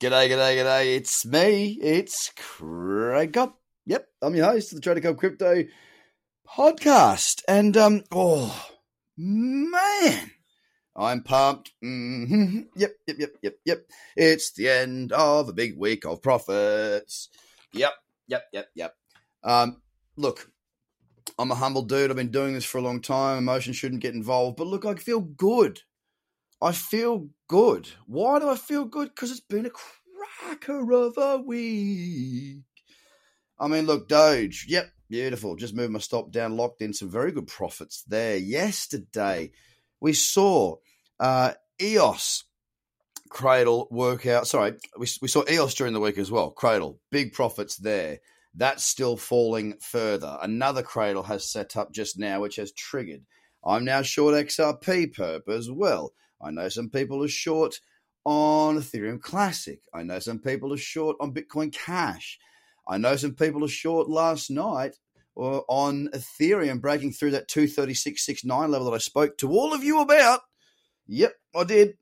G'day, g'day, g'day. It's me. It's Craig Cobb. Yep, I'm your host of the Trader Cobb Crypto podcast. And, um, oh, man, I'm pumped. Mm-hmm. Yep, yep, yep, yep, yep. It's the end of a big week of profits. Yep, yep, yep, yep. Um, look, I'm a humble dude. I've been doing this for a long time. Emotion shouldn't get involved. But look, I feel good. I feel good. Why do I feel good? Because it's been a cracker of a week. I mean, look, Doge. Yep, beautiful. Just moved my stop down, locked in some very good profits there. Yesterday, we saw uh, EOS Cradle workout. Sorry, we, we saw EOS during the week as well. Cradle, big profits there. That's still falling further. Another Cradle has set up just now, which has triggered. I'm now short XRP perp as well. I know some people are short on Ethereum Classic. I know some people are short on Bitcoin Cash. I know some people are short last night uh, on Ethereum breaking through that 236.69 level that I spoke to all of you about. Yep, I did.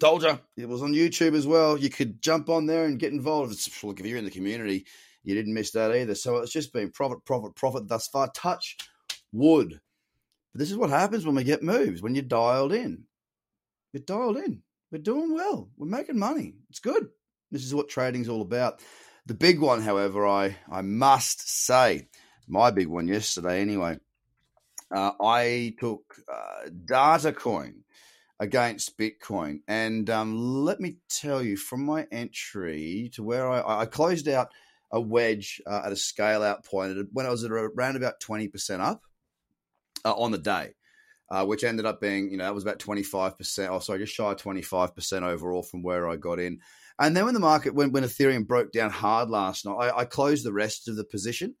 Told you. It was on YouTube as well. You could jump on there and get involved. It's, look, if you're in the community, you didn't miss that either. So it's just been profit, profit, profit thus far. Touch wood. But this is what happens when we get moves, when you're dialed in. We're dialed in. We're doing well. We're making money. It's good. This is what trading's all about. The big one, however, I, I must say, my big one yesterday anyway, uh, I took uh, Datacoin against Bitcoin. And um, let me tell you, from my entry to where I, I closed out a wedge uh, at a scale out point when I was at around about 20% up uh, on the day uh, which ended up being, you know, that was about 25%, oh, sorry, just shy of 25% overall from where I got in. And then when the market, when, when Ethereum broke down hard last night, I, I closed the rest of the position.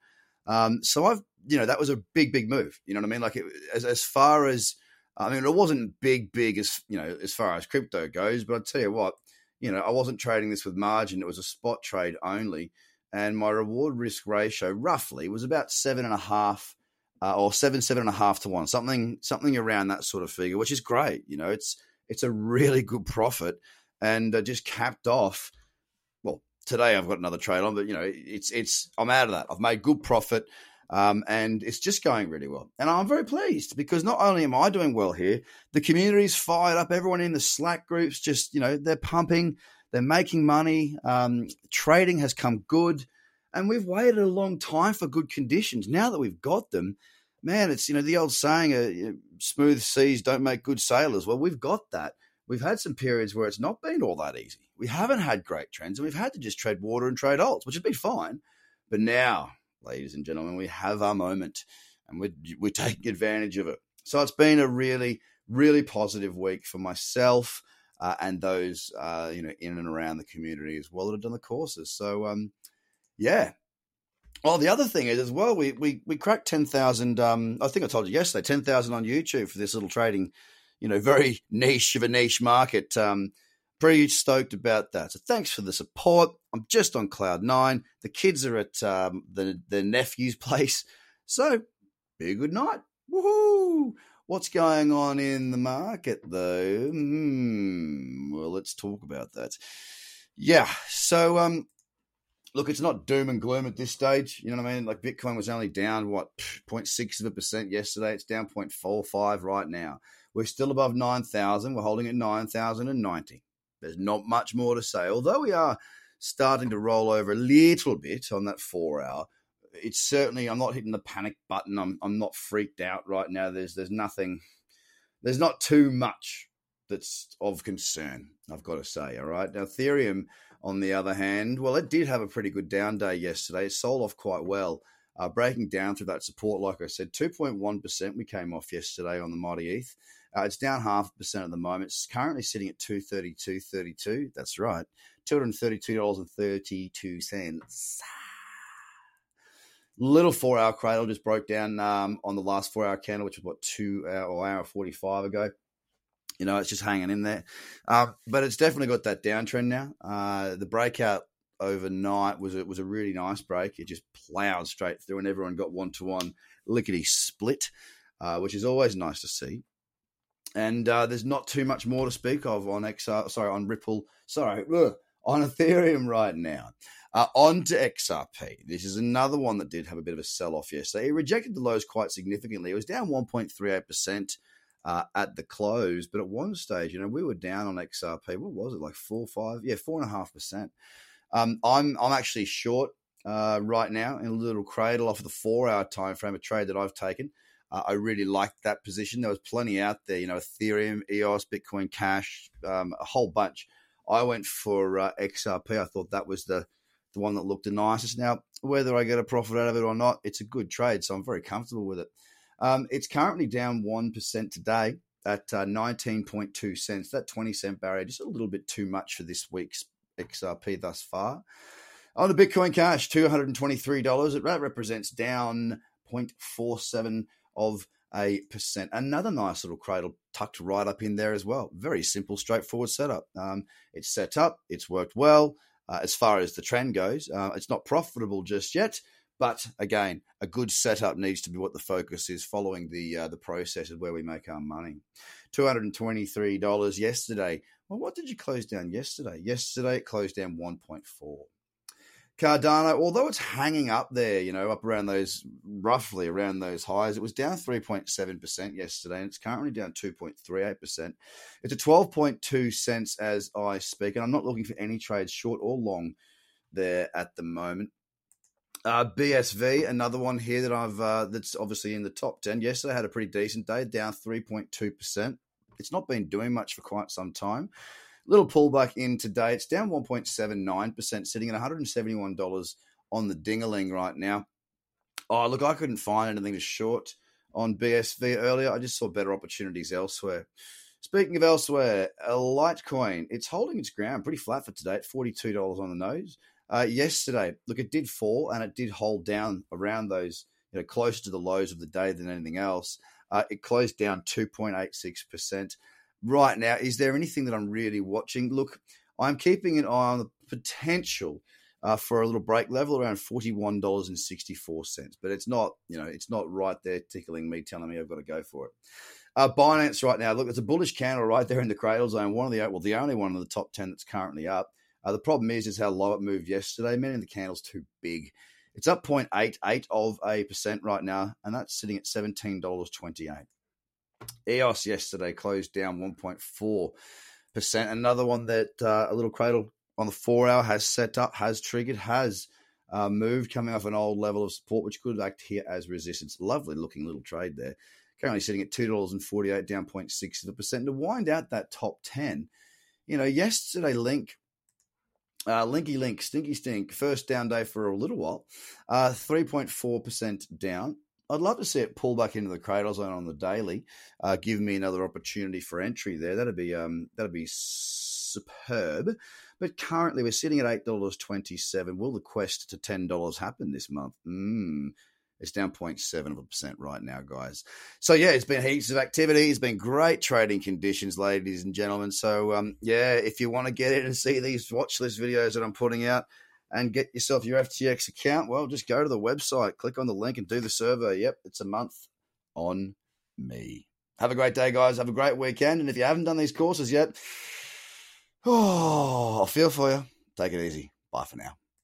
Um, so I've, you know, that was a big, big move. You know what I mean? Like it, as, as far as, I mean, it wasn't big, big as, you know, as far as crypto goes, but I tell you what, you know, I wasn't trading this with margin. It was a spot trade only. And my reward risk ratio roughly was about seven and a half uh, or seven, seven and a half to one, something, something around that sort of figure, which is great. You know, it's it's a really good profit, and uh, just capped off. Well, today I've got another trade on, but you know, it's it's I'm out of that. I've made good profit. Um, and it's just going really well. And I'm very pleased because not only am I doing well here, the community's fired up. Everyone in the Slack groups just, you know, they're pumping, they're making money. Um, trading has come good. And we've waited a long time for good conditions. Now that we've got them, man, it's you know the old saying, uh, "Smooth seas don't make good sailors." Well, we've got that. We've had some periods where it's not been all that easy. We haven't had great trends, and we've had to just trade water and trade alts, which has been fine. But now, ladies and gentlemen, we have our moment, and we're we're taking advantage of it. So it's been a really, really positive week for myself. Uh, and those uh, you know in and around the community as well that have done the courses. So um, yeah, well, the other thing is as well, we we we cracked ten thousand. Um, I think I told you yesterday, ten thousand on YouTube for this little trading, you know, very niche of a niche market. Um, pretty stoked about that. So thanks for the support. I'm just on cloud nine. The kids are at um, the the nephew's place, so be a good night. Woohoo! What's going on in the market though? Hmm, well, let's talk about that. Yeah, so um, look, it's not doom and gloom at this stage. You know what I mean? Like Bitcoin was only down what 0.6 of a percent yesterday. It's down 0.45 right now. We're still above 9,000. We're holding at 9,090. There's not much more to say. Although we are starting to roll over a little bit on that four hour, it's certainly I'm not hitting the panic button. I'm I'm not freaked out right now. There's there's nothing. There's not too much that's of concern. I've got to say. All right. Now Ethereum on the other hand, well, it did have a pretty good down day yesterday. It sold off quite well, uh, breaking down through that support. Like I said, 2.1% we came off yesterday on the Mighty ETH. Uh, it's down half a percent at the moment. It's currently sitting at 232.32. That's right, $232.32. Little four hour cradle just broke down um, on the last four hour candle, which was what two hour or hour 45 ago. You know, it's just hanging in there. Um, but it's definitely got that downtrend now. Uh, the breakout overnight was a, was a really nice break. It just plowed straight through, and everyone got one to one lickety split, uh, which is always nice to see. And uh, there's not too much more to speak of on XR, sorry, on Ripple, sorry, ugh, on Ethereum right now. Uh, on to XRP. This is another one that did have a bit of a sell off yesterday. It rejected the lows quite significantly. It was down 1.38% uh, at the close, but at one stage, you know, we were down on XRP. What was it, like four, five? Yeah, four and a half percent. Um, I'm I'm actually short uh, right now in a little cradle off of the four hour time frame, a trade that I've taken. Uh, I really liked that position. There was plenty out there, you know, Ethereum, EOS, Bitcoin Cash, um, a whole bunch. I went for uh, XRP. I thought that was the the one that looked the nicest. Now, whether I get a profit out of it or not, it's a good trade, so I'm very comfortable with it. Um, it's currently down 1% today at uh, 19.2 cents. That 20 cent barrier, just a little bit too much for this week's XRP thus far. On the Bitcoin Cash, $223. That represents down 0.47 of a percent. Another nice little cradle tucked right up in there as well. Very simple, straightforward setup. Um, it's set up, it's worked well. Uh, as far as the trend goes, uh, it's not profitable just yet, but again, a good setup needs to be what the focus is following the uh, the process of where we make our money. Two hundred and twenty three dollars yesterday. Well, what did you close down yesterday? Yesterday it closed down one point four. Cardano, although it's hanging up there, you know, up around those, roughly around those highs, it was down 3.7% yesterday and it's currently down 2.38%. It's a 12.2 cents as I speak, and I'm not looking for any trades short or long there at the moment. Uh, BSV, another one here that I've uh, that's obviously in the top ten. Yesterday had a pretty decent day, down three point two percent. It's not been doing much for quite some time. Little pullback in today. It's down 1.79%, sitting at $171 on the dingaling right now. Oh, look, I couldn't find anything to short on BSV earlier. I just saw better opportunities elsewhere. Speaking of elsewhere, a Litecoin, it's holding its ground pretty flat for today at $42 on the nose. Uh, yesterday, look, it did fall and it did hold down around those, you know, closer to the lows of the day than anything else. Uh, it closed down 2.86% right now, is there anything that I'm really watching? Look, I'm keeping an eye on the potential uh, for a little break level around forty-one dollars and sixty-four cents, but it's not, you know, it's not right there tickling me, telling me I've got to go for it. Uh, Binance right now, look, it's a bullish candle right there in the cradle zone. One of the well, the only one of the top ten that's currently up. Uh, the problem is, is how low it moved yesterday. Meaning the candle's too big. It's up 0.88 of a percent right now, and that's sitting at seventeen dollars twenty-eight. EOS yesterday closed down 1.4%. Another one that uh, a little cradle on the four hour has set up, has triggered, has uh, moved, coming off an old level of support, which could act here as resistance. Lovely looking little trade there. Currently sitting at $2.48, down 0.6 of a percent. To wind out that top 10, you know, yesterday Link uh, Linky Link, Stinky Stink, first down day for a little while, uh, 3.4% down. I'd love to see it pull back into the cradle zone on the daily, uh, give me another opportunity for entry there. That'd be um, that'd be superb. But currently, we're sitting at eight dollars twenty seven. Will the quest to ten dollars happen this month? Mm, it's down 0.7 of a percent right now, guys. So yeah, it's been heaps of activity. It's been great trading conditions, ladies and gentlemen. So um, yeah, if you want to get in and see these watch list videos that I'm putting out, and get yourself your FTX account, well, just go to the website, click on the link, and do the survey. Yep, it's a month on me. Have a great day, guys. Have a great weekend. And if you haven't done these courses yet, oh, I'll feel for you. Take it easy. Bye for now.